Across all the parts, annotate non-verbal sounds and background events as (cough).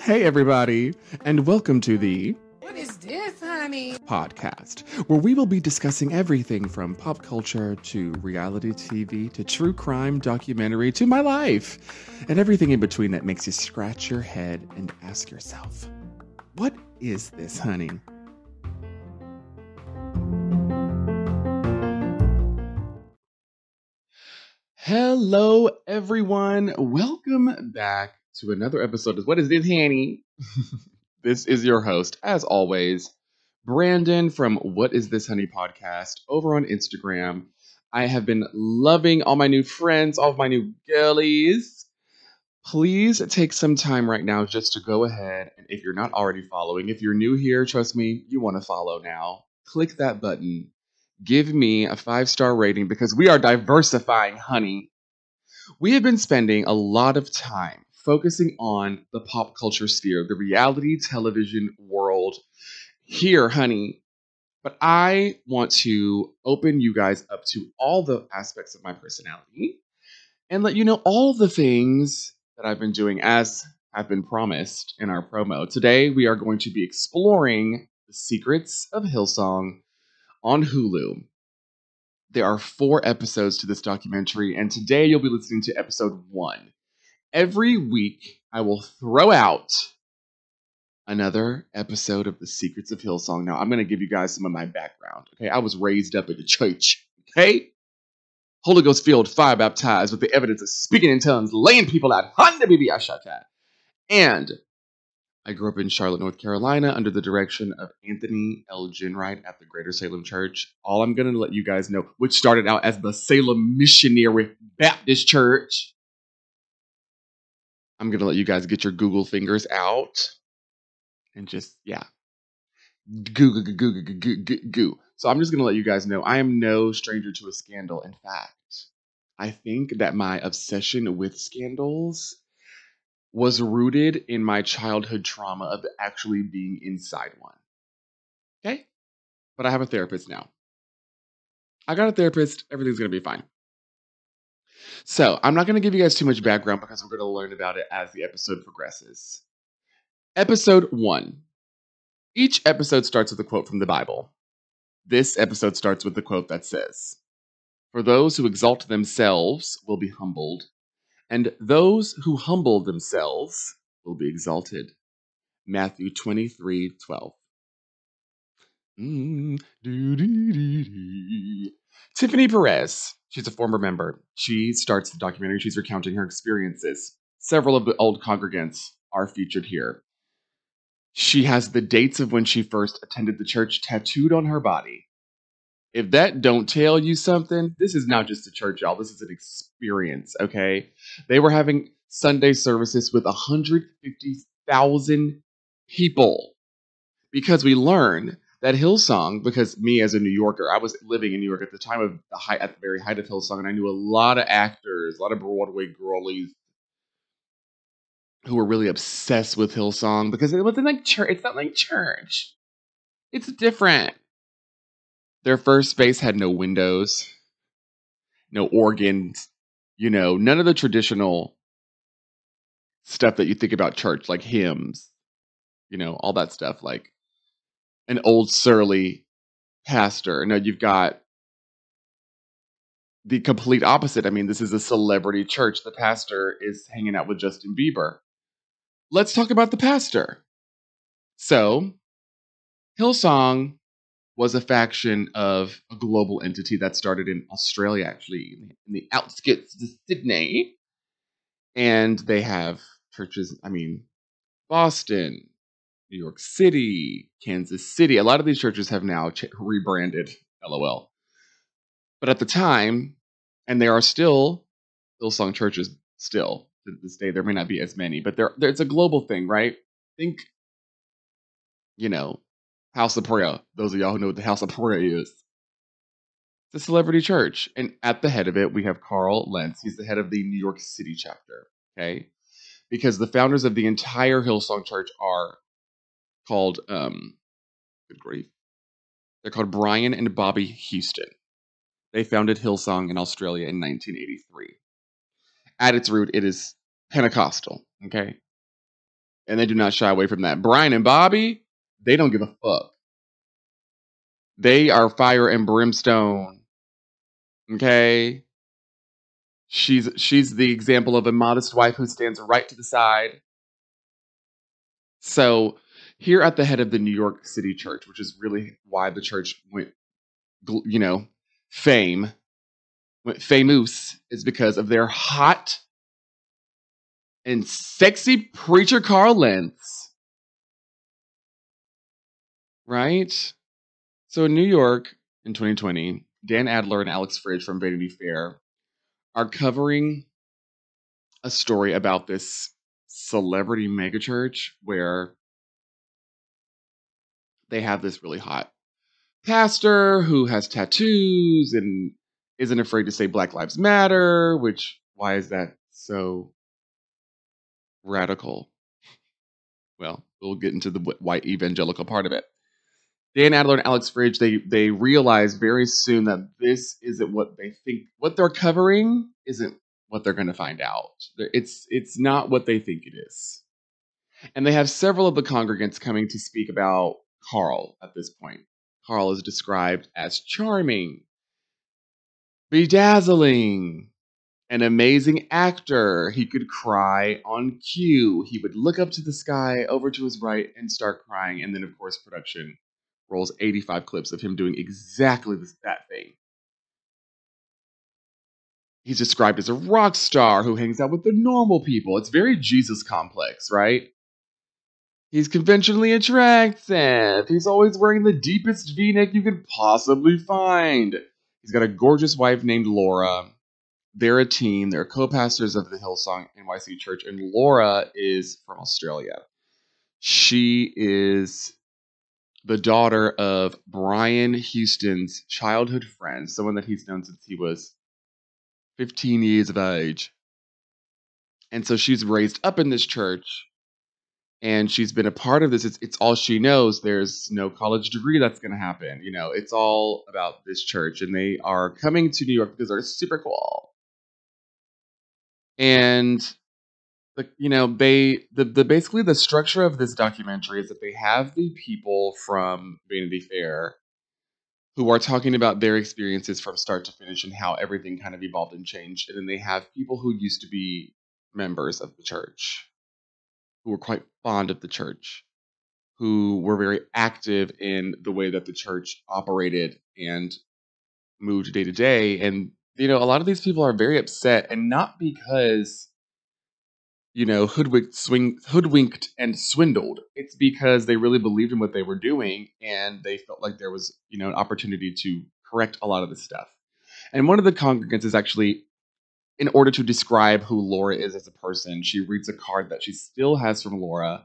Hey, everybody, and welcome to the What is this, honey? podcast, where we will be discussing everything from pop culture to reality TV to true crime documentary to my life, and everything in between that makes you scratch your head and ask yourself, What is this, honey? Hello, everyone. Welcome back to another episode of What is this, honey? (laughs) this is your host, as always, Brandon from What is This Honey podcast over on Instagram. I have been loving all my new friends, all of my new girlies. Please take some time right now just to go ahead and if you're not already following, if you're new here, trust me, you want to follow now. Click that button. Give me a five star rating because we are diversifying, honey. We have been spending a lot of time focusing on the pop culture sphere, the reality television world here, honey. But I want to open you guys up to all the aspects of my personality and let you know all the things that I've been doing as have been promised in our promo. Today, we are going to be exploring the secrets of Hillsong on Hulu. There are four episodes to this documentary, and today you'll be listening to episode one. Every week, I will throw out another episode of The Secrets of Hillsong. Now, I'm going to give you guys some of my background. Okay, I was raised up in the church. Okay, Holy Ghost filled, fire baptized with the evidence of speaking in tongues, laying people out. And I grew up in Charlotte, North Carolina, under the direction of Anthony L. Jenright at the Greater Salem Church. All I'm going to let you guys know, which started out as the Salem Missionary Baptist Church. I'm going to let you guys get your Google fingers out and just, yeah. Goo, goo, goo, goo, goo, goo, goo. So I'm just going to let you guys know I am no stranger to a scandal. In fact, I think that my obsession with scandals was rooted in my childhood trauma of actually being inside one. Okay? But I have a therapist now. I got a therapist. Everything's going to be fine. So, I'm not going to give you guys too much background because we're going to learn about it as the episode progresses. Episode 1. Each episode starts with a quote from the Bible. This episode starts with the quote that says, For those who exalt themselves will be humbled, and those who humble themselves will be exalted. Matthew 23 12. Mm, doo-dee-dee-dee. Tiffany Perez, she's a former member. She starts the documentary. She's recounting her experiences. Several of the old congregants are featured here. She has the dates of when she first attended the church tattooed on her body. If that don't tell you something, this is not just a church, y'all. This is an experience, okay? They were having Sunday services with 150,000 people because we learn that Hillsong, because me as a New Yorker, I was living in New York at the time of the height, at the very height of Hillsong, and I knew a lot of actors, a lot of Broadway girlies who were really obsessed with Hillsong because it wasn't like church. It's not like church. It's different. Their first space had no windows, no organs, you know, none of the traditional stuff that you think about church, like hymns, you know, all that stuff, like an old surly pastor. No, you've got the complete opposite. I mean, this is a celebrity church. The pastor is hanging out with Justin Bieber. Let's talk about the pastor. So, Hillsong was a faction of a global entity that started in Australia, actually, in the outskirts of Sydney. And they have churches, I mean, Boston, New York City, Kansas City. A lot of these churches have now ch- rebranded, lol. But at the time, and there are still Hillsong churches still to this day. There may not be as many, but there, there it's a global thing, right? Think, you know, House of Prayer. Those of y'all who know what the House of Prayer is. It's a celebrity church. And at the head of it, we have Carl Lentz. He's the head of the New York City chapter. Okay. Because the founders of the entire Hillsong Church are called, um, good grief. They're called Brian and Bobbie Houston. They founded Hillsong in Australia in 1983. At its root, it is Pentecostal, okay? And they do not shy away from that. Brian and Bobbie, they don't give a fuck. They are fire and brimstone. Okay? She's she's the example of a modest wife who stands right to the side. So, here at the head of the New York City church, which is really why the church went you know, fame, went famous is because of their hot and sexy preacher Carl Lentz. Right? So in New York in 2020, Dan Adler and Alex Fridge from Vanity Fair are covering a story about this celebrity megachurch where they have this really hot pastor who has tattoos and isn't afraid to say Black Lives Matter, which why is that so radical? Well, we'll get into the white evangelical part of it. Dan Adler and Alex Fridge, they they realize very soon that this isn't what they think. What they're covering isn't what they're going to find out. It's it's not what they think it is. And they have several of the congregants coming to speak about Carl at this point. Carl is described as charming, bedazzling, an amazing actor. He could cry on cue. He would look up to the sky, over to his right, and start crying. And then, of course, production rolls 85 clips of him doing exactly this, that thing. He's described as a rock star who hangs out with the normal people. It's very Jesus complex, right? He's conventionally attractive. He's always wearing the deepest v neck you could possibly find. He's got a gorgeous wife named Laura. They're a team. They're co pastors of the Hillsong NYC Church, and Laura is from Australia. She is the daughter of Brian Houston's childhood friend, someone that he's known since he was 15 years of age. And so she's raised up in this church and she's been a part of this. It's, it's all she knows. There's no college degree that's going to happen. You know, it's all about this church. And they are coming to New York because they're super cool. And the, you know, they the, the basically the structure of this documentary is that they have the people from Vanity Fair who are talking about their experiences from start to finish and how everything kind of evolved and changed. And then they have people who used to be members of the church, who were quite fond of the church, who were very active in the way that the church operated and moved day to day. And, you know, a lot of these people are very upset, and not because, you know, hoodwinked, swing, hoodwinked and swindled. It's because they really believed in what they were doing and they felt like there was, you know, an opportunity to correct a lot of this stuff. And one of the congregants is actually, in order to describe who Laura is as a person, she reads a card that she still has from Laura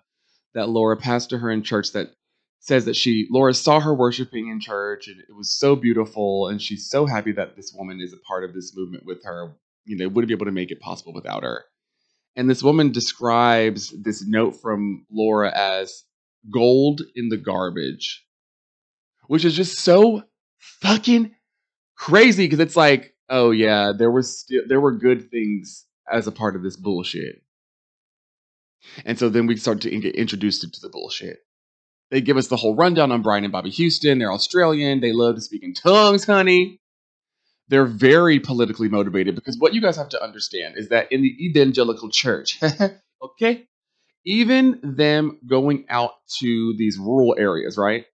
that Laura passed to her in church that says that she Laura saw her worshiping in church and it was so beautiful and she's so happy that this woman is a part of this movement with her. You know, wouldn't be able to make it possible without her. And this woman describes this note from Laura as gold in the garbage, which is just so fucking crazy because it's like, oh yeah, there was still there were good things as a part of this bullshit. And so then we start to get introduced to the bullshit. They give us the whole rundown on Brian and Bobbie Houston. They're Australian. They love to speak in tongues, honey. They're very politically motivated because what you guys have to understand is that in the evangelical church, (laughs) okay, even them going out to these rural areas, right?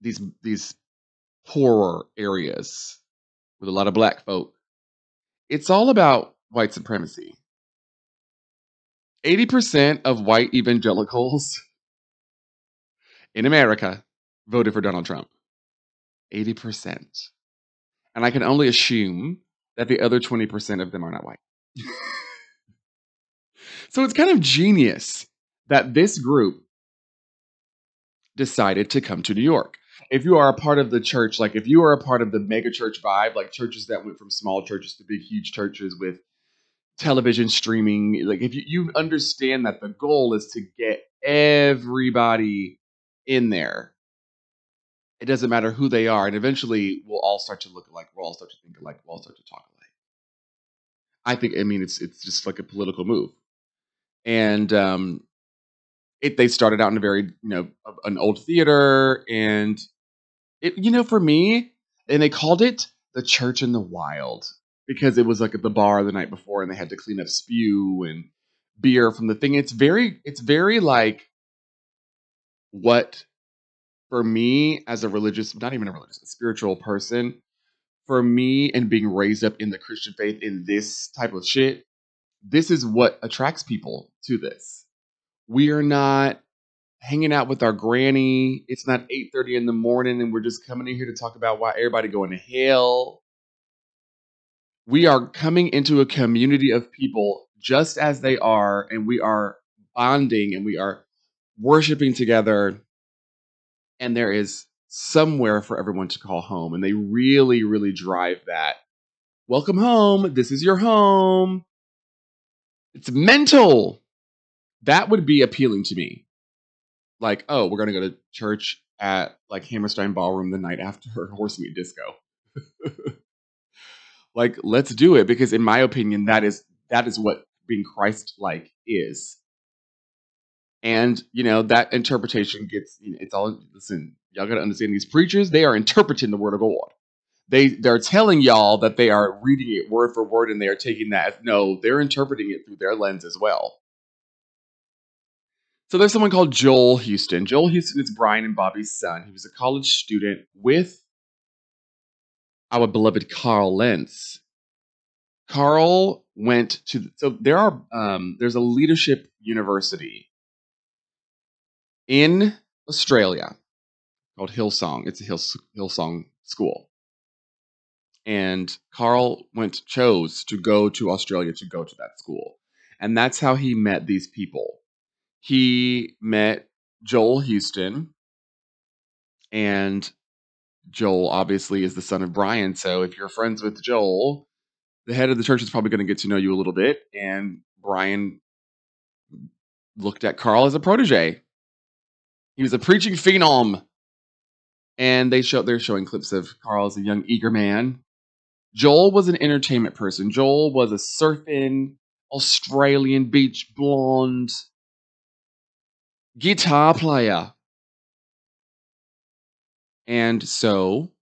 These these poorer areas with a lot of black folk, it's all about white supremacy. 80% of white evangelicals in America voted for Donald Trump. 80%. And I can only assume that the other 20% of them are not white. (laughs) so it's kind of genius that this group decided to come to New York. If you are a part of the church, like if you are a part of the mega church vibe, like churches that went from small churches to big, huge churches with television streaming, like if you, you understand that the goal is to get everybody in there It doesn't matter who they are, and eventually we'll all start to look alike. We'll all start to think alike. We'll all start to talk alike. I think. I mean, it's it's just like a political move, and um, it they started out in a very you know an old theater, and it you know for me, and they called it the Church in the Wild because it was like at the bar the night before, and they had to clean up spew and beer from the thing. It's very it's very like what for me as a religious, not even a religious, a spiritual person, for me and being raised up in the Christian faith in this type of shit, this is what attracts people to this. We are not hanging out with our granny. It's not 8:30 in the morning and we're just coming in here to talk about why everybody going to hell. We are coming into a community of people just as they are and we are bonding and we are worshiping together and there is somewhere for everyone to call home and they really really drive that. Welcome home. This is your home. It's mental. That would be appealing to me. Like oh we're going to go to church at like hammerstein ballroom the night after (laughs) horse meat disco. (laughs) Like let's do it because in my opinion that is that is what being christ like is and you know that interpretation gets it's all listen y'all gotta understand these preachers they are interpreting the word of god. They they're telling y'all that they are reading it word for word and they are taking that no they're interpreting it through their lens as well. So there's someone called joel houston. Joel houston is brian and bobby's son. He was a college student with our beloved carl lentz. Carl went to so there are um, there's a leadership university in Australia called Hillsong. It's a Hill, Hillsong school. And Carl went chose to go to Australia to go to that school. And that's how he met these people. He met Joel Houston and Joel obviously is the son of Brian, so if you're friends with Joel, the head of the church is probably going to get to know you a little bit and Brian looked at Carl as a protege he was a preaching phenom. And they show they're showing clips of Carl as a young, eager man. Joel was an entertainment person. Joel was a surfing Australian beach blonde guitar player. And so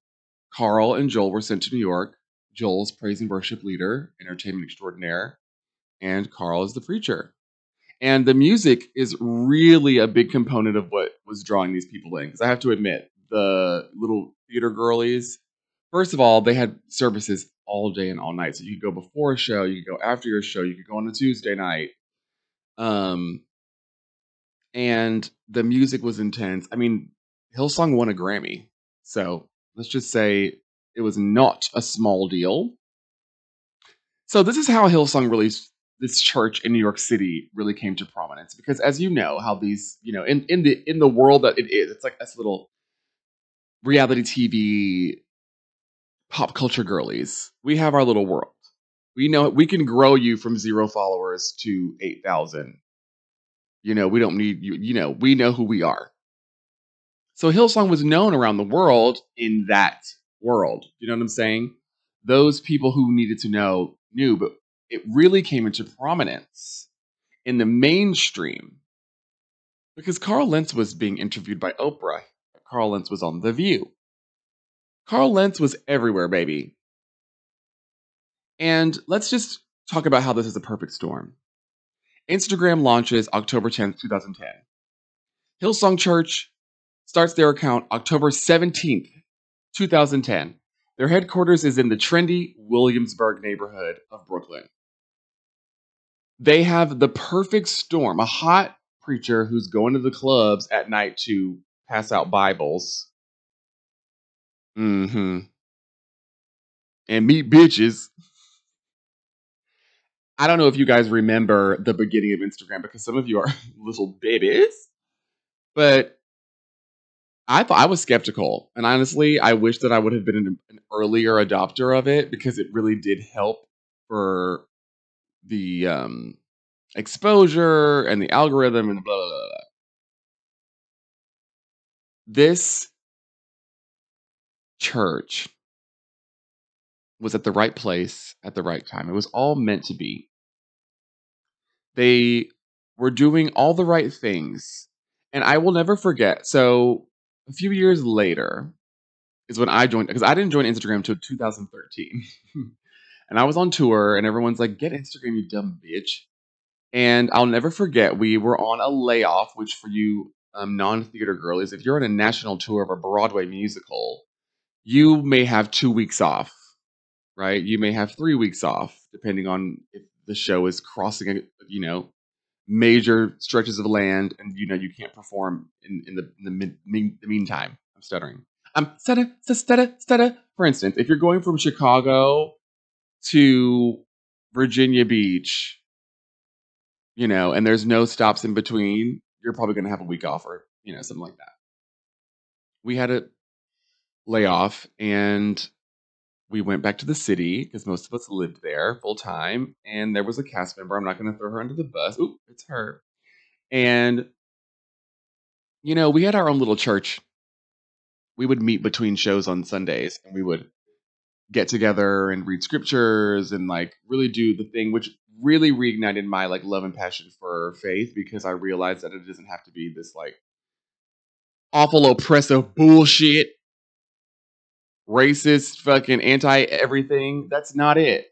Carl and Joel were sent to New York. Joel's praise and worship leader, entertainment extraordinaire, and Carl is the preacher. And the music is really a big component of what was drawing these people in. Because I have to admit, the little theater girlies, first of all, they had services all day and all night. So you could go before a show, you could go after your show, you could go on a Tuesday night. Um, and the music was intense. I mean, Hillsong won a Grammy. So let's just say it was not a small deal. So this is how Hillsong really this church in New York City really came to prominence. Because as you know how these you know in in the in the world that it is it's like this little reality TV pop culture girlies. We have our little world. We know we can grow you from zero followers to 8000 you know we don't need you you know we know who we are. So Hillsong was known around the world in that world. You know what I'm saying? Those people who needed to know knew but it really came into prominence in the mainstream because Carl Lentz was being interviewed by Oprah. Carl Lentz was on The View. Carl Lentz was everywhere, baby. And let's just talk about how this is a perfect storm. Instagram launches October 10th, 2010. Hillsong Church starts their account October 17th, 2010. Their headquarters is in the trendy Williamsburg neighborhood of Brooklyn they have the perfect storm a hot preacher who's going to the clubs at night to pass out Bibles. Mm-hmm. And meet bitches. I don't know if you guys remember the beginning of Instagram because some of you are (laughs) little babies. But I thought I was skeptical. And honestly, I wish that I would have been an, an earlier adopter of it because it really did help for the um, exposure and the algorithm and blah, blah, blah, blah. This church was at the right place at the right time. It was all meant to be. They were doing all the right things. And I will never forget. So, a few years later is when I joined, because I didn't join Instagram until 2013. (laughs) and I was on tour, and everyone's like, get Instagram, you dumb bitch. And I'll never forget, we were on a layoff, which for you um, non theater girlies, if you're on a national tour of a Broadway musical, you may have two weeks off, right? You may have three weeks off, depending on if the show is crossing, you know, major stretches of land, and you know you can't perform in, in the in the, mean, the meantime. I'm stuttering. I'm stutter, stutter, stutter. For instance, if you're going from Chicago to Virginia Beach, you know, and there's no stops in between, you're probably going to have a week off or you know something like that. We had a layoff, and we went back to the city because most of us lived there full time, and there was a cast member. I'm not going to throw her under the bus. Oop, it's her. And you know, we had our own little church. We would meet between shows on Sundays, and we would get together and read scriptures and like really do the thing, which really reignited my like love and passion for faith because I realized that it doesn't have to be this like awful oppressive bullshit racist, fucking anti everything. That's not it.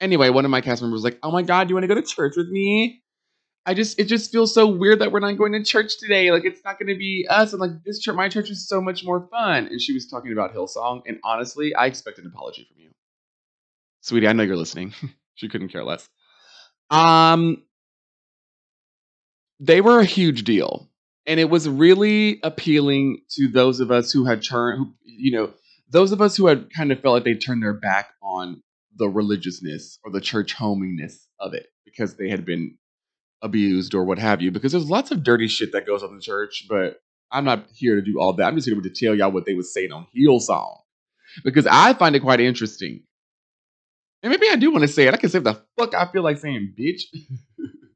Anyway, one of my cast members was like, "Oh my god, do you want to go to church with me?" I just it just feels so weird that we're not going to church today. Like it's not going to be us. And like this church, my church is so much more fun. And she was talking about Hillsong, and honestly, I expect an apology from you, sweetie. I know you're listening. (laughs) she couldn't care less. Um, they were a huge deal and it was really appealing to those of us who had turned, who, you know, those of us who had kind of felt like they turned their back on the religiousness or the church hominess of it because they had been abused or what have you. Because there's lots of dirty shit that goes on in the church, but I'm not here to do all that. I'm just here to tell y'all what they were saying on Hillsong because I find it quite interesting. And maybe I do want to say it. I can say the fuck I feel like saying, bitch.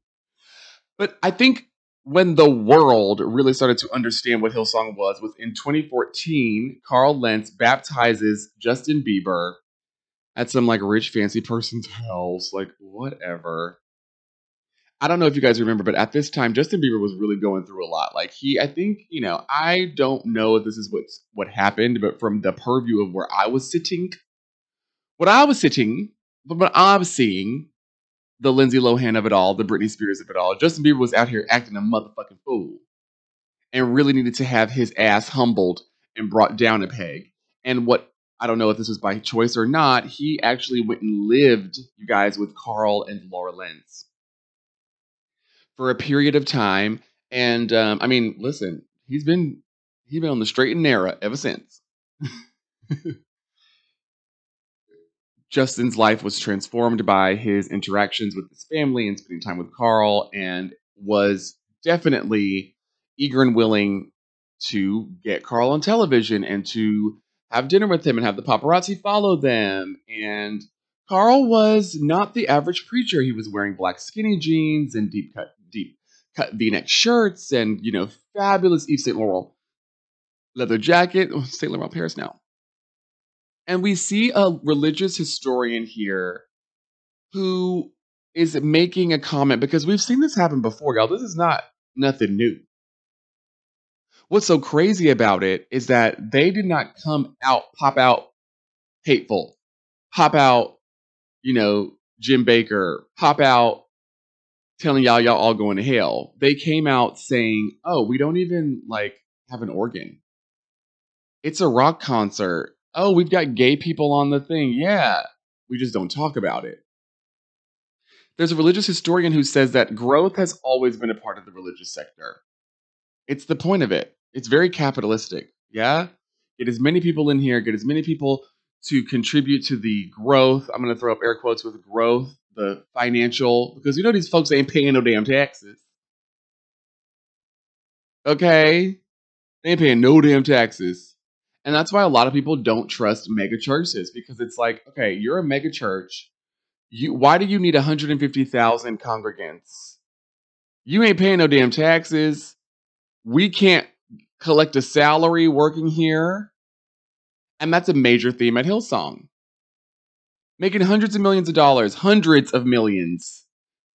(laughs) but I think when the world really started to understand what Hillsong was was in 2014. Carl Lentz baptizes Justin Bieber at some like rich fancy person's house, like whatever. I don't know if you guys remember, but at this time, Justin Bieber was really going through a lot. Like he, I think, you know, I don't know if this is what what happened, but from the purview of where I was sitting, what I was sitting, but what I was seeing, the Lindsay Lohan of it all, the Britney Spears of it all. Justin Bieber was out here acting a motherfucking fool and really needed to have his ass humbled and brought down a peg. And what I don't know if this was by choice or not, he actually went and lived, you guys, with Carl and Laura Lentz for a period of time. And um, I mean, listen, he's been he's been on the straight and narrow ever since. (laughs) Justin's life was transformed by his interactions with his family and spending time with Carl, and was definitely eager and willing to get Carl on television and to have dinner with him and have the paparazzi follow them. And Carl was not the average preacher. He was wearing black skinny jeans and deep cut, cut V-neck shirts, and you know, fabulous Yves Saint Laurent leather jacket. Oh, Saint Laurent Paris now. And we see a religious historian here who is making a comment because we've seen this happen before, y'all. This is not nothing new. What's so crazy about it is that they did not come out, pop out hateful, pop out, you know, Jim Bakker, pop out telling y'all y'all all going to hell. They came out saying, "Oh, we don't even like have an organ. It's a rock concert oh, we've got gay people on the thing. Yeah, we just don't talk about it. There's a religious historian who says that growth has always been a part of the religious sector. It's the point of it. It's very capitalistic. Yeah? Get as many people in here, get as many people to contribute to the growth. I'm going to throw up air quotes with growth, the financial, because you know these folks ain't paying no damn taxes. Okay? They ain't paying no damn taxes. And that's why a lot of people don't trust mega churches because it's like, okay, you're a mega church. You, why do you need 150,000 congregants? You ain't paying no damn taxes. We can't collect a salary working here. And that's a major theme at Hillsong. Making hundreds of millions of dollars, hundreds of millions,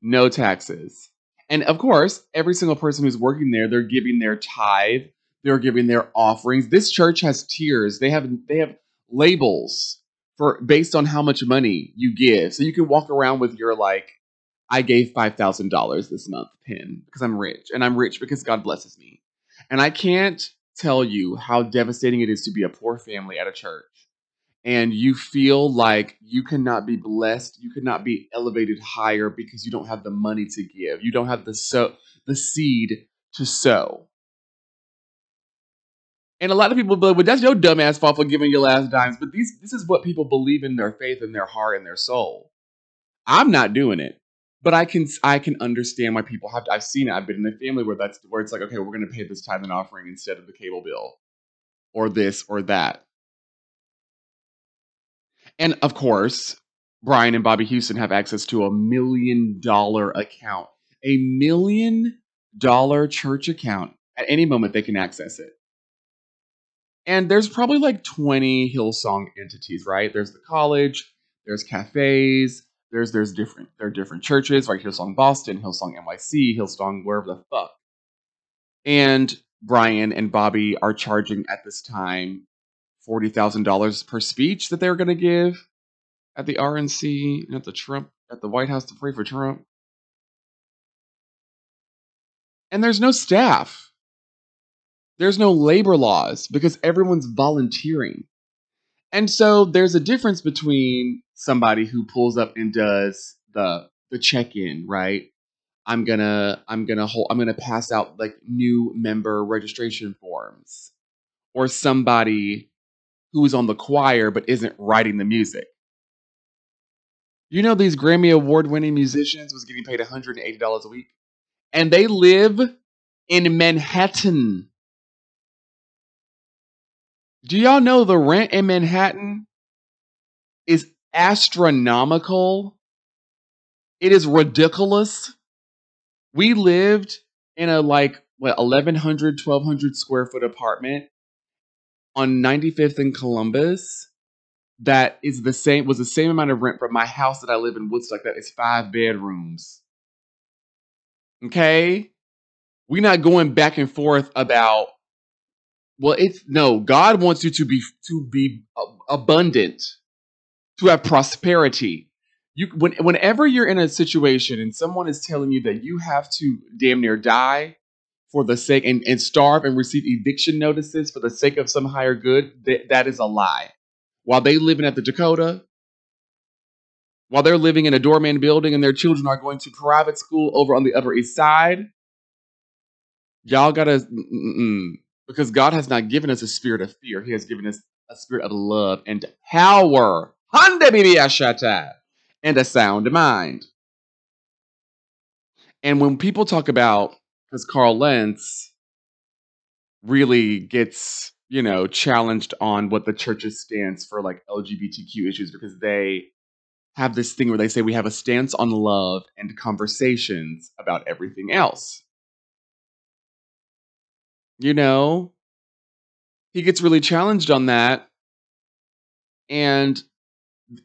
no taxes. And of course, every single person who's working there, they're giving their tithe, they're giving their offerings. This church has tiers. They have they have labels for based on how much money you give. So you can walk around with your like I gave $5,000 this month pin because I'm rich and I'm rich because God blesses me. And I can't tell you how devastating it is to be a poor family at a church and you feel like you cannot be blessed, you cannot be elevated higher because you don't have the money to give. You don't have the so the seed to sow. And a lot of people be like, well, that's your dumbass fault for giving your last dimes. But these this is what people believe in their faith and their heart and their soul. I'm not doing it. But I can I can understand why people have to, I've seen it. I've been in a family where that's where it's like, okay, we're gonna pay this tithe and offering instead of the cable bill. Or this or that and of course, Brian and Bobbie Houston have access to a million dollar account, a million dollar church account. At any moment, they can access it. And there's probably like 20 Hillsong entities, right? There's the college, there's cafes, there's there's different there are different churches, like Hillsong Boston, Hillsong NYC, Hillsong wherever the fuck. And Brian and Bobbie are charging at this time forty thousand dollars per speech that they're going to give at the RNC and at the Trump at the White House to pray for Trump. And there's no staff. There's no labor laws because everyone's volunteering. And so there's a difference between somebody who pulls up and does the the check-in, right? I'm gonna I'm gonna hold I'm gonna pass out like new member registration forms. Or somebody who's on the choir but isn't writing the music. You know these Grammy award winning musicians was getting paid $180 a week and they live in Manhattan. Do y'all know the rent in Manhattan is astronomical? It is ridiculous. We lived in a like what 1100 1200 square foot apartment on 95th and Columbus that is the same was the same amount of rent for my house that I live in Woodstock that is five bedrooms. Okay? We're not going back and forth about well it's no, God wants you to be to be abundant, to have prosperity. You when, whenever you're in a situation and someone is telling you that you have to damn near die for the sake and, and starve and receive eviction notices for the sake of some higher good, th- that is a lie. While they living at the Dakota, while they're living in a doorman building and their children are going to private school over on the Upper East Side, y'all gotta mm-mm, because God has not given us a spirit of fear; He has given us a spirit of love and power, and a sound mind. And when people talk about because Carl Lentz really gets you know challenged on what the church's stance for like LGBTQ issues because they have this thing where they say we have a stance on love and conversations about everything else. You know, he gets really challenged on that and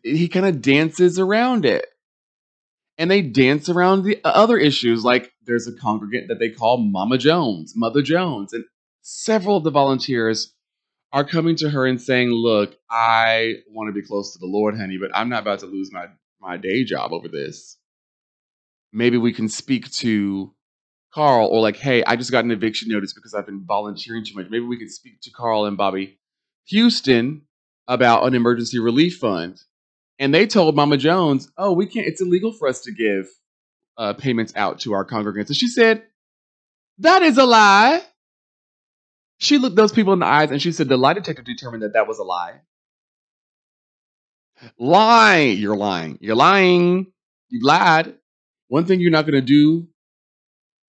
he kind of dances around it and they dance around the uh, other issues. Like there's a congregant that they call Mama Jones, Mother Jones, and several of the volunteers are coming to her and saying, "Look, I want to be close to the Lord, honey, but I'm not about to lose my my day job over this. Maybe we can speak to Carl, or like, hey, I just got an eviction notice because I've been volunteering too much. Maybe we can speak to Carl and Bobbie Houston about an emergency relief fund and they told Mama Jones, "Oh, we can't. It's illegal for us to give uh, payments out to our congregants." And she said, "That is a lie." She looked those people in the eyes and she said, "The lie detector determined that that was a lie." Lie! You're lying. You're lying. You lied. One thing you're not going to do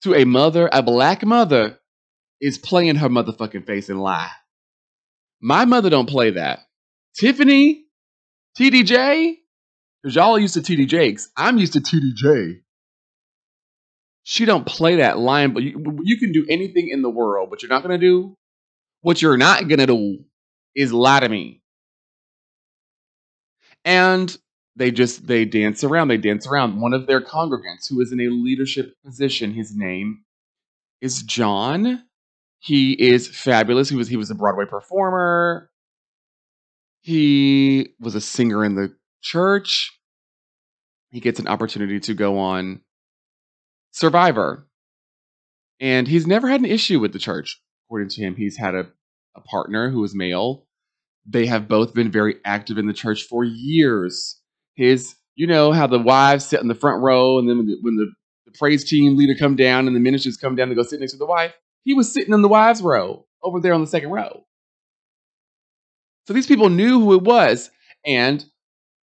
to a mother, a black mother, is play in her motherfucking face and lie. My mother don't play that. Tiffany TDJ? Because y'all used to TD Jakes. I'm used to TDJ. She don't play that line, but you, you can do anything in the world. but you're not going to do, what you're not going to do is lie to me. And they just they dance around, they dance around. One of their congregants who is in a leadership position, his name is John. He is fabulous. He was he was a Broadway performer. He was a singer in the church. He gets an opportunity to go on Survivor. And he's never had an issue with the church, according to him. He's had a, a partner who is male. They have both been very active in the church for years. His, you know, how the wives sit in the front row, and then when the, when the, the praise team leader come down and the ministers come down to go sit next to the wife, he was sitting in the wives' row over there on the second row. So these people knew who it was. And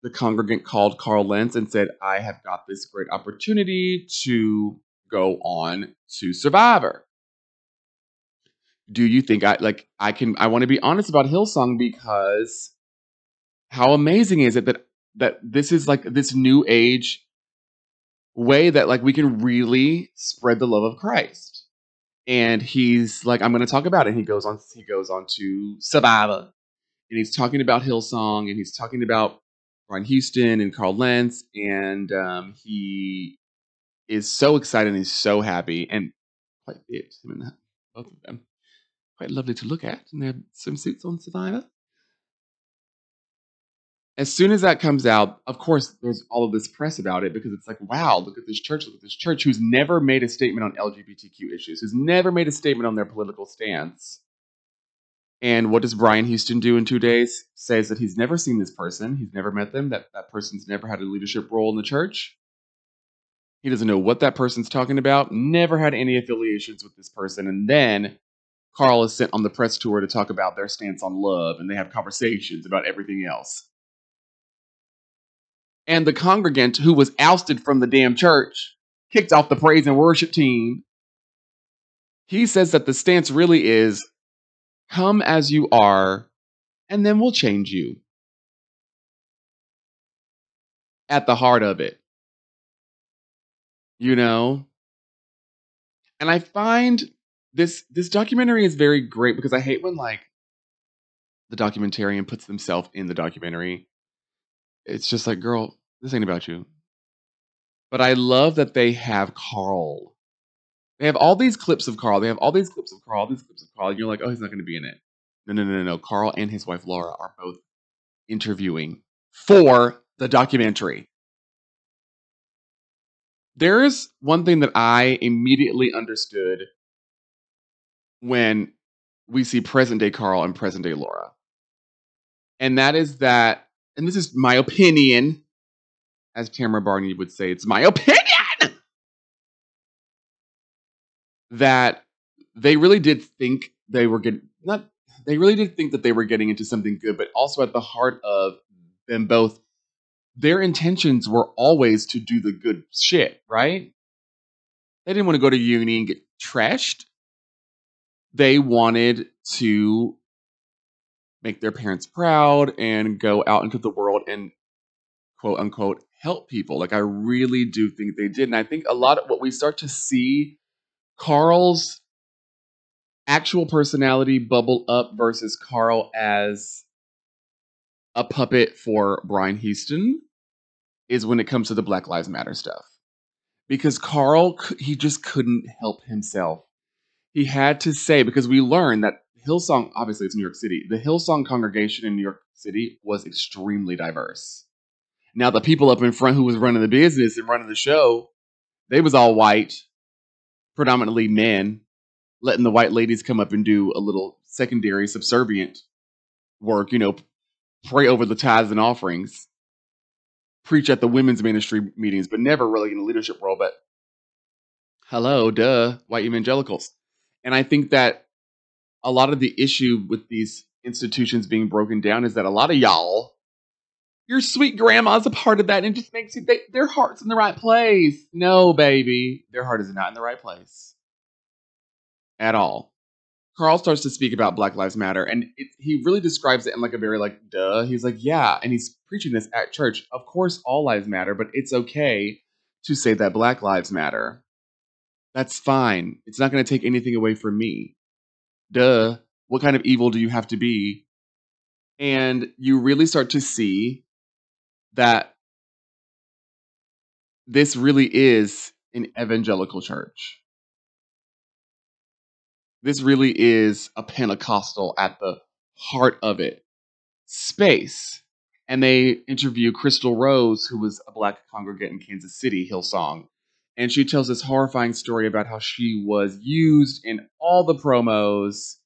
the congregant called Carl Lentz and said, I have got this great opportunity to go on to Survivor. Do you think I like I can I want to be honest about Hillsong because how amazing is it that that this is like this new age way that like we can really spread the love of Christ. And he's like, I'm gonna talk about it. And he goes on he goes on to Survivor. And he's talking about Hillsong and he's talking about Ron Houston and Carl Lentz, and um, he is so excited and he's so happy and quite and that, both of them, quite lovely to look at in their swimsuits on Survivor. As soon as that comes out, of course, there's all of this press about it because it's like, wow, look at this church, look at this church who's never made a statement on LGBTQ issues, who's never made a statement on their political stance. And what does Brian Houston do in two days? Says that he's never seen this person, he's never met them, that that person's never had a leadership role in the church. He doesn't know what that person's talking about, never had any affiliations with this person. And then Carl is sent on the press tour to talk about their stance on love, and they have conversations about everything else. And the congregant who was ousted from the damn church, kicked off the praise and worship team, he says that the stance really is Come as you are, and then we'll change you. At the heart of it. You know? And I find this this documentary is very great because I hate when like the documentarian puts themselves in the documentary. It's just like, girl, this ain't about you. But I love that they have Carl they have all these clips of Carl. They have all these clips of Carl, these clips of Carl. And you're like, oh, he's not going to be in it. No, no, no, no, no. Carl and his wife Laura are both interviewing for the documentary. There is one thing that I immediately understood when we see present day Carl and present day Laura. And that is that, and this is my opinion, as Tamra Barney would say, it's my opinion that they really did think they were getting not they really did think that they were getting into something good, but also at the heart of them both, their intentions were always to do the good shit, right? They didn't want to go to uni and get trashed. They wanted to make their parents proud and go out into the world and quote unquote help people. Like I really do think they did. And I think a lot of what we start to see Carl's actual personality bubble up versus Carl as a puppet for Brian Houston is when it comes to the Black Lives Matter stuff. Because Carl, he just couldn't help himself. He had to say, because we learned that Hillsong, obviously it's New York City, the Hillsong congregation in New York City was extremely diverse. Now, the people up in front who was running the business and running the show, they was all white, predominantly men, letting the white ladies come up and do a little secondary subservient work, you know, pray over the tithes and offerings, preach at the women's ministry meetings, but never really in a leadership role. But hello, duh, white evangelicals. And I think that a lot of the issue with these institutions being broken down is that a lot of y'all your sweet grandma's a part of that and it just makes you their heart's in the right place. No baby. Their heart is not in the right place. At all. Carl starts to speak about black lives matter and it, he really describes it in like a very like duh. He's like yeah and he's preaching this at church. Of course all lives matter but it's okay to say that black lives matter. That's fine. It's not going to take anything away from me. Duh. What kind of evil do you have to be? And you really start to see that this really is an evangelical church. This really is a Pentecostal at the heart of it space. And they interview Crystal Rose, who was a black congregant in Kansas City, Hillsong. And she tells this horrifying story about how she was used in all the promos,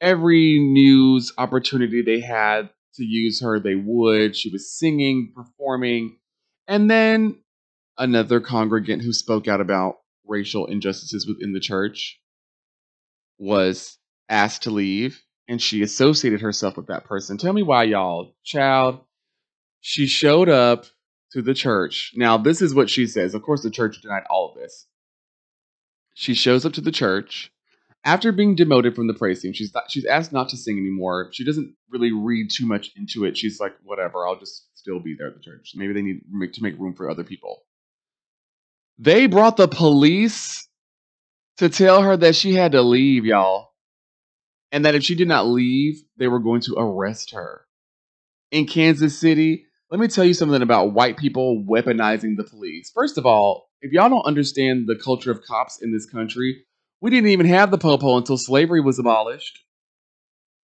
every news opportunity they had to use her, they would. She was singing, performing. And then another congregant who spoke out about racial injustices within the church was asked to leave and she associated herself with that person. Tell me why, y'all. Child, she showed up to the church. Now, this is what she says. Of course, the church denied all of this. She shows up to the church after being demoted from the praise team. She's she's asked not to sing anymore. She doesn't really read too much into it. She's like, whatever, I'll just still be there at the church. Maybe they need to make room for other people. They brought the police to tell her that she had to leave, y'all and that if she did not leave, they were going to arrest her. In Kansas City, let me tell you something about white people weaponizing the police. First of all, if y'all don't understand the culture of cops in this country, we didn't even have the popo until slavery was abolished.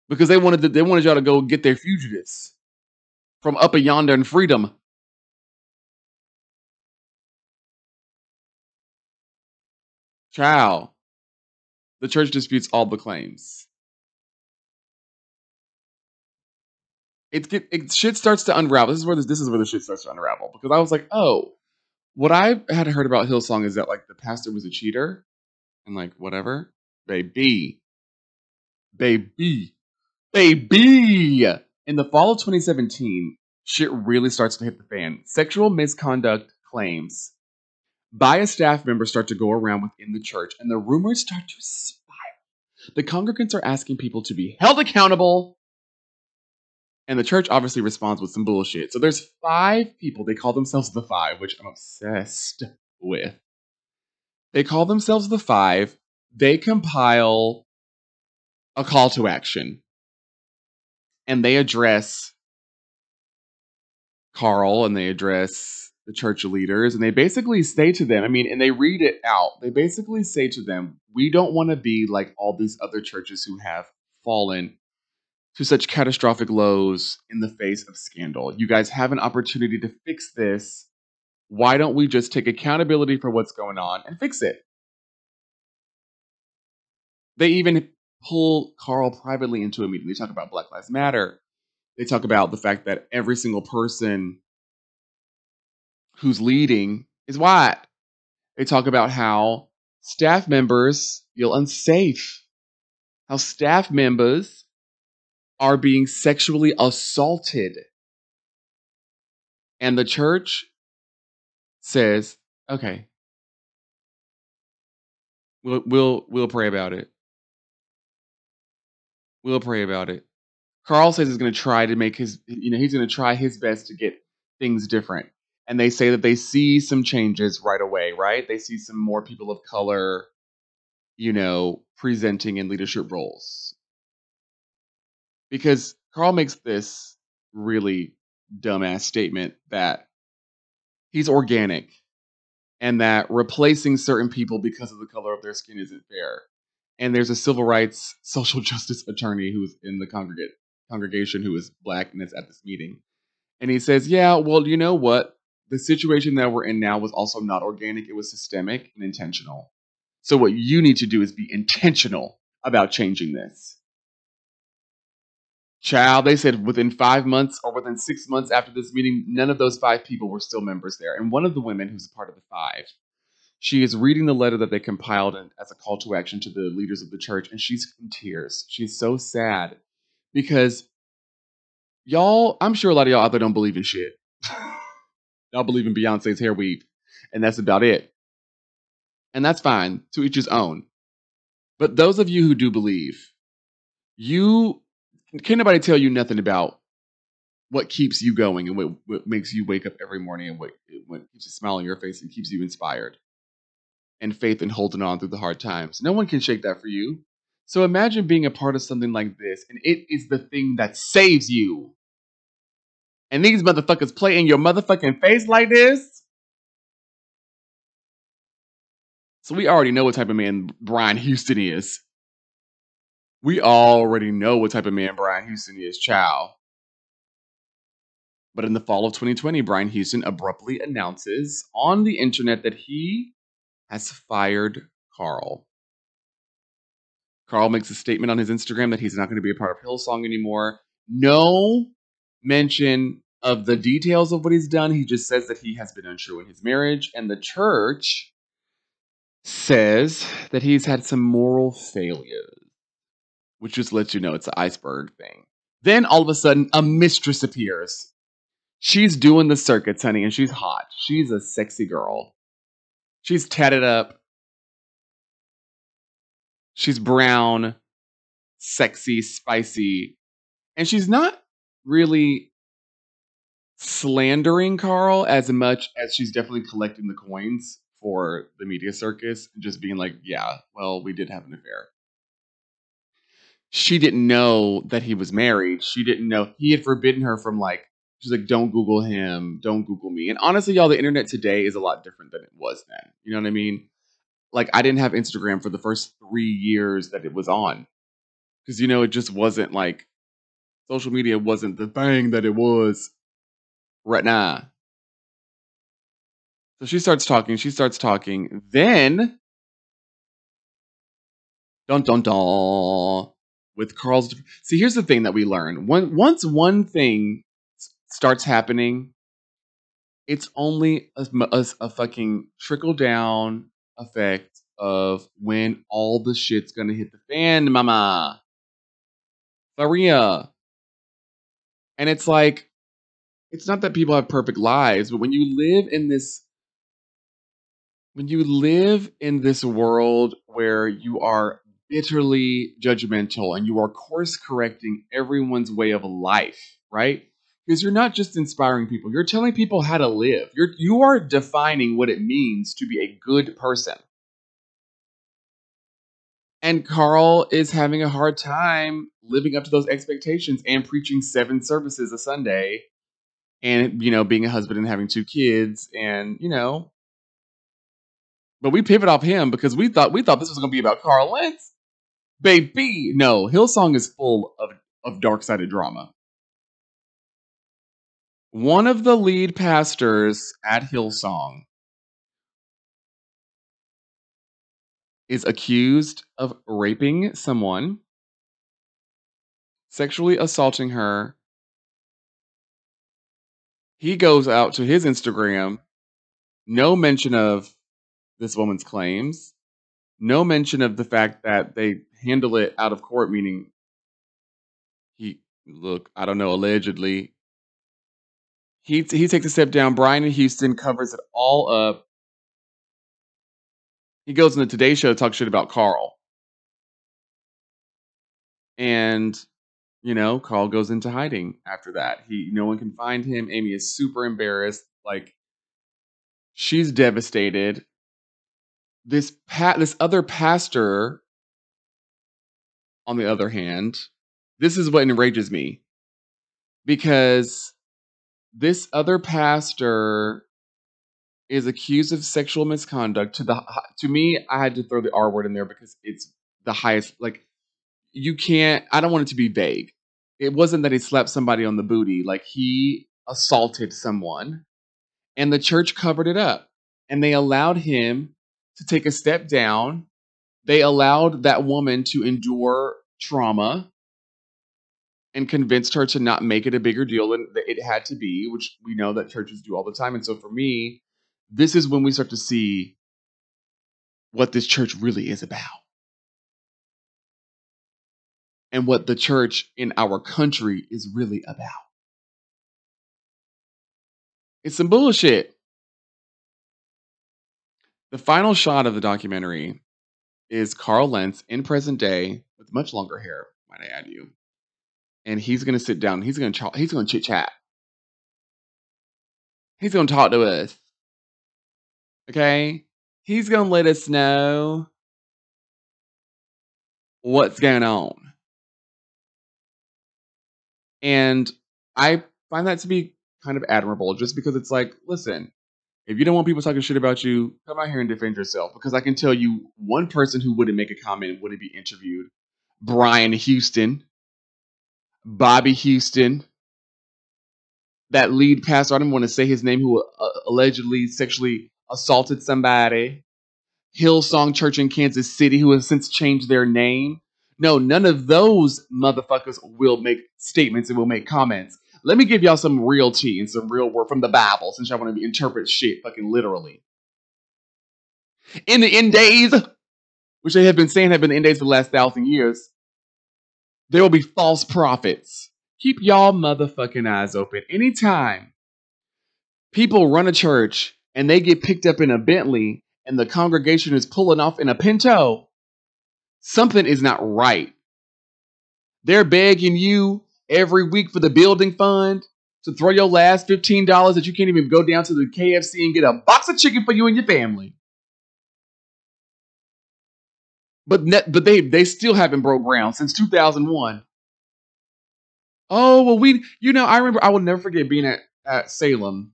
Because they wanted to, they wanted y'all to go get their fugitives from up a yonder in freedom. Child, the church disputes all the claims. it get it shit starts to unravel. This is where this this is where the shit starts to unravel because I was like, oh, what I had heard about Hillsong is that like the pastor was a cheater and like whatever, baby, baby, baby. In the fall of 2017, shit really starts to hit the fan. Sexual misconduct claims by a staff member start to go around within the church, and the rumors start to spiral. The congregants are asking people to be held accountable and the church obviously responds with some bullshit. So there's five people. They call themselves the five, which I'm obsessed with. They call themselves the five. They compile a call to action. And they address Carl and they address the church leaders. And they basically say to them, I mean, and they read it out. They basically say to them, we don't want to be like all these other churches who have fallen to such catastrophic lows in the face of scandal. You guys have an opportunity to fix this. Why don't we just take accountability for what's going on and fix it? They even pull Carl privately into a meeting. They talk about Black Lives Matter. They talk about the fact that every single person who's leading is white. They talk about how staff members feel unsafe, how staff members are being sexually assaulted. And the church says, okay, we'll, we'll, we'll pray about it. We'll pray about it. Carl says he's going to try to make his, you know, he's going to try his best to get things different. And they say that they see some changes right away, right? They see some more people of color, you know, presenting in leadership roles because Carl makes this really dumbass statement that he's organic and that replacing certain people because of the color of their skin isn't fair. And there's a civil rights (laughs) social justice attorney who's in the congregate congregation who is black and is at this meeting. And he says, Yeah, well, you know what? The situation that we're in now was also not organic, it was systemic and intentional. So, what you need to do is be intentional about changing this. Child, they said within five months or within six months after this meeting, none of those five people were still members there. And one of the women who's a part of the five, she is reading the letter that they compiled as a call to action to the leaders of the church, and she's in tears. She's so sad because y'all, I'm sure a lot of y'all out there don't believe in shit. (laughs) y'all believe in Beyonce's hair weave, and that's about it. And that's fine, to each his own. But those of you who do believe, you can nobody tell you nothing about what keeps you going and what, what makes you wake up every morning and what, what keeps a smile on your face and keeps you inspired and faith and holding on through the hard times. No one can shake that for you. So imagine being a part of something like this and it is the thing that saves you. and these motherfuckers play in your motherfucking face like this. So we already know what type of man Brian Houston is. We already know what type of man Brian Houston is, chow. But in the fall of 2020, Brian Houston abruptly announces on the internet that he has fired Carl. Carl makes a statement on his Instagram that he's not going to be a part of Hillsong anymore. No mention of the details of what he's done. He just says that he has been untrue in his marriage, and the church says that he's had some moral failures, which just lets you know it's an iceberg thing. Then all of a sudden, a mistress appears. She's doing the circuits, honey, and she's hot. She's a sexy girl. She's tatted up. She's brown, sexy, spicy, and she's not really slandering Carl as much as she's definitely collecting the coins for the media circus and just being like, yeah, well, we did have an affair. She didn't know that he was married. She didn't know he had forbidden her from like she's like, don't Google him, don't Google me. And honestly, y'all, the internet today is a lot different than it was then. You know what I mean? Like I didn't have Instagram for the first three years that it was on. Because you know, it just wasn't like social media wasn't the thing that it was right now. So she starts talking, she starts talking. Then dun dun dun with Carl's See, here's the thing that we learn. When once one thing starts happening, it's only a, a, a fucking trickle down effect of when all the shit's gonna hit the fan, mama. Faria. And it's like, it's not that people have perfect lives, but when you live in this when you live in this world where you are bitterly judgmental and you are course correcting everyone's way of life, right? Because you're not just inspiring people, you're telling people how to live. You're you are defining what it means to be a good person. And Carl is having a hard time living up to those expectations and preaching seven services a Sunday and you know being a husband and having two kids and you know but we pivot off him because we thought we thought this was going to be about Carl Lentz. Baby, no, Hillsong is full of of dark sided drama. One of the lead pastors at Hillsong is accused of raping someone, sexually assaulting her. He goes out to his Instagram, no mention of this woman's claims, no mention of the fact that they handle it out of court, meaning he look, I don't know, allegedly. He he takes a step down. Brian in Houston covers it all up. He goes on the Today Show to talk shit about Carl. And you know, Carl goes into hiding after that. He no one can find him. Amy is super embarrassed. Like she's devastated. This pat this other pastor, on the other hand, this is what enrages me. Because this other pastor is accused of sexual misconduct to the to me i had to throw the r word in there because it's the highest like you can't i don't want it to be vague it wasn't that he slapped somebody on the booty like he assaulted someone and the church covered it up and they allowed him to take a step down they allowed that woman to endure trauma and convinced her to not make it a bigger deal than it had to be, which we know that churches do all the time. And so for me, this is when we start to see what this church really is about and what the church in our country is really about. It's some bullshit. The final shot of the documentary is Carl Lentz in present day with much longer hair, might I add you. And he's going to sit down. He's going to ch- he's going to chit chat. He's going to talk to us. Okay? He's going to let us know what's going on. And I find that to be kind of admirable just because it's like, listen, if you don't want people talking shit about you, come out here and defend yourself. Because I can tell you one person who wouldn't make a comment wouldn't be interviewed. Brian Houston, Bobbie Houston, that lead pastor, I don't want to say his name, who uh, allegedly sexually assaulted somebody. Hillsong Church in Kansas City, who has since changed their name. No, none of those motherfuckers will make statements and will make comments. Let me give y'all some real tea and some real word from the Bible, since y'all want to interpret shit fucking literally. In the end days, which they have been saying have been the end days for the last thousand years, there will be false prophets. Keep y'all motherfucking eyes open. Anytime people run a church and they get picked up in a Bentley and the congregation is pulling off in a Pinto, something is not right. They're begging you every week for the building fund to throw your last $15 that you can't even go down to the KFC and get a box of chicken for you and your family. But but they they still haven't broke ground since 2001. Oh well, we you know I remember I will never forget being at at Salem.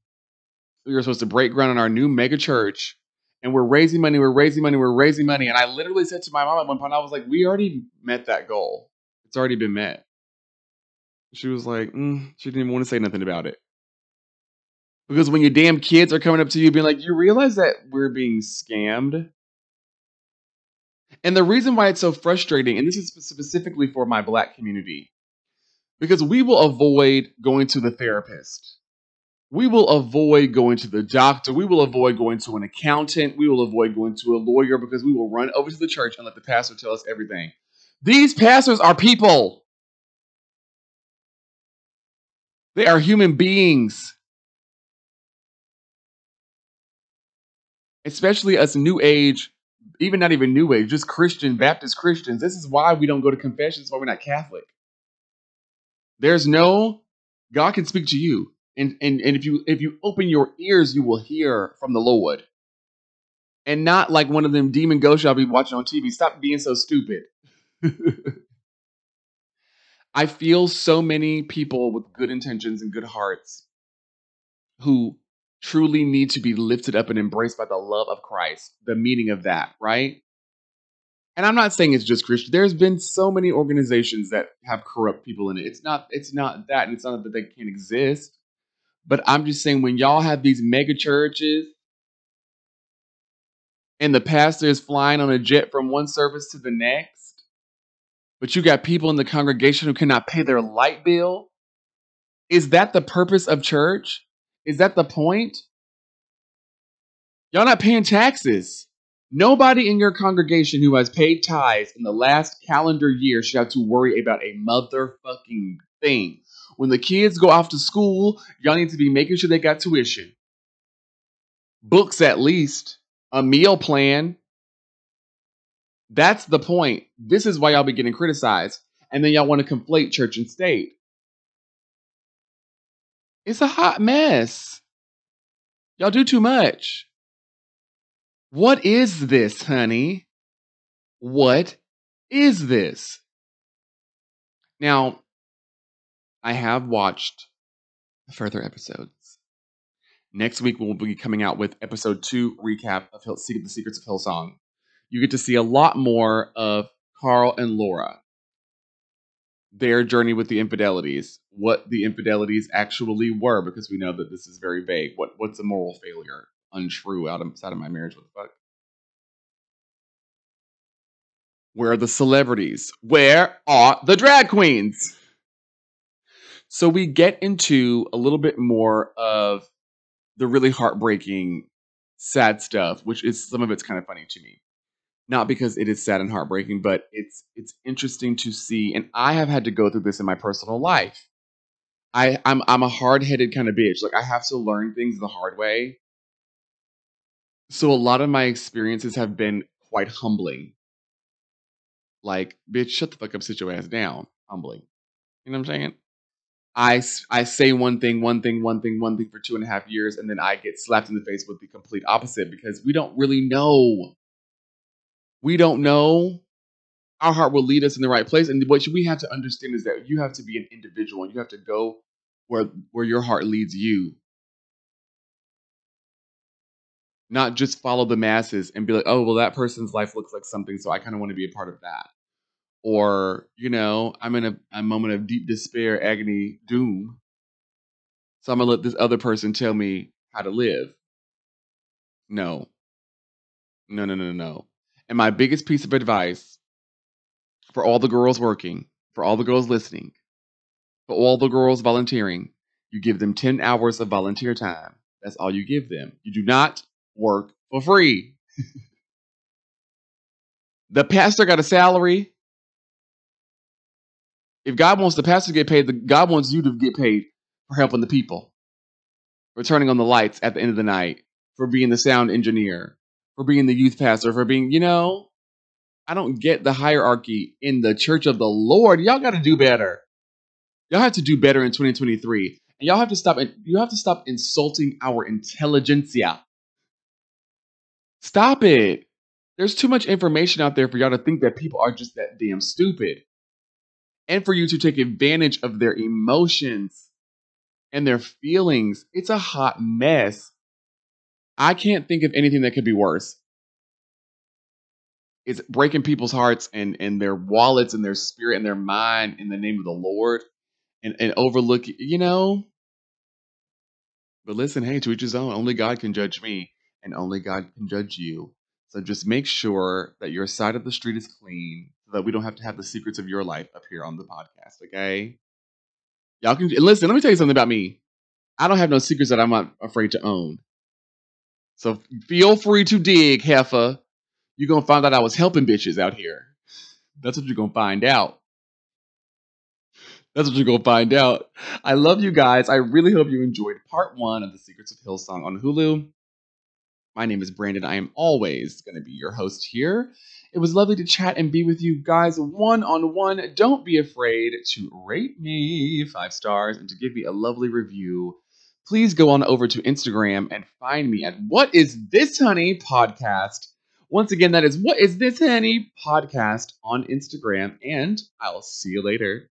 We were supposed to break ground on our new mega church, and we're raising money, we're raising money, we're raising money. And I literally said to my mom at one point, I was like, "We already met that goal. It's already been met." She was like, mm, she didn't want to say nothing about it. Because when your damn kids are coming up to you being like, you realize that we're being scammed? And the reason why it's so frustrating, and this is specifically for my black community, because we will avoid going to the therapist. We will avoid going to the doctor. We will avoid going to an accountant. We will avoid going to a lawyer because we will run over to the church and let the pastor tell us everything. These pastors are people. They are human beings. Especially us new age, even not even new age, just Christian, Baptist Christians. This is why we don't go to confession. This why we're not Catholic. There's no God can speak to you. And, and and if you if you open your ears, you will hear from the Lord. And not like one of them demon ghosts y'all be watching on TV. Stop being so stupid. (laughs) I feel so many people with good intentions and good hearts who truly need to be lifted up and embraced by the love of Christ, the meaning of that, right? And I'm not saying it's just Christian. There's been so many organizations that have corrupt people in it. It's not it's not that and it's not that they can't exist. But I'm just saying when y'all have these mega churches and the pastor is flying on a jet from one service to the next but you got people in the congregation who cannot pay their light bill? Is that the purpose of church? Is that the point? Y'all not paying taxes. Nobody in your congregation who has paid tithes in the last calendar year should have to worry about a motherfucking thing. When the kids go off to school, y'all need to be making sure they got tuition, books at least, a meal plan, that's the point. This is why y'all be getting criticized. And then y'all want to conflate church and state. It's a hot mess. Y'all do too much. What is this, honey? What is this? Now, I have watched further episodes. Next week, we'll be coming out with episode two recap of Hill- the Secrets of Hillsong you get to see a lot more of Carl and Laura, their journey with the infidelities, what the infidelities actually were, because we know that this is very vague. What what's a moral failure? Untrue outside of my marriage. What the fuck? Where are the celebrities? Where are the drag queens? So we get into a little bit more of the really heartbreaking, sad stuff, which is some of it's kind of funny to me not because it is sad and heartbreaking, but it's it's interesting to see. And I have had to go through this in my personal life. I I'm I'm a hard headed kind of bitch. Like I have to learn things the hard way. So a lot of my experiences have been quite humbling. Like, bitch, shut the fuck up, sit your ass down. Humbling. You know what I'm saying? I, I say one thing, one thing, one thing, one thing for two and a half years, and then I get slapped in the face with the complete opposite because we don't really know we don't know, our heart will lead us in the right place. And what we have to understand is that you have to be an individual and you have to go where where your heart leads you. Not just follow the masses and be like, oh well, that person's life looks like something, so I kind of want to be a part of that. Or you know, I'm in a, a moment of deep despair, agony, doom. So I'm gonna let this other person tell me how to live. No, no, no, no, no. And my biggest piece of advice for all the girls working, for all the girls listening, for all the girls volunteering, you give them 10 hours of volunteer time. That's all you give them. You do not work for free. the pastor got a salary. If God wants the pastor to get paid, God wants you to get paid for helping the people, for turning on the lights at the end of the night, for being the sound engineer, for being the youth pastor, for being, you know, I don't get the hierarchy in the church of the Lord. Y'all got to do better. Y'all have to do better in 2023. And y'all have to stop And you have to stop insulting our intelligentsia. Stop it. There's too much information out there for y'all to think that people are just that damn stupid. And for you to take advantage of their emotions and their feelings. It's a hot mess. I can't think of anything that could be worse. It's breaking people's hearts and, and their wallets and their spirit and their mind in the name of the Lord and, and overlook, you know. But listen, hey, to each his own. Only God can judge me, and only God can judge you. So just make sure that your side of the street is clean so that we don't have to have the secrets of your life up here on the podcast, okay? Y'all can listen, let me tell you something about me. I don't have no secrets that I'm not afraid to own. So feel free to dig, Heffa. You're gonna find out I was helping bitches out here. That's what you're gonna find out. That's what you're gonna find out. I love you guys. I really hope you enjoyed part one of the Secrets of Hillsong on Hulu. My name is Brandon. I am always to be your host here. It was lovely to chat and be with you guys one on one. Don't be afraid to rate me five stars and to give me a lovely review. Please go on over to Instagram and find me at What Is This Honey Podcast. Once again, that is What Is This Honey Podcast on Instagram, and I'll see you later.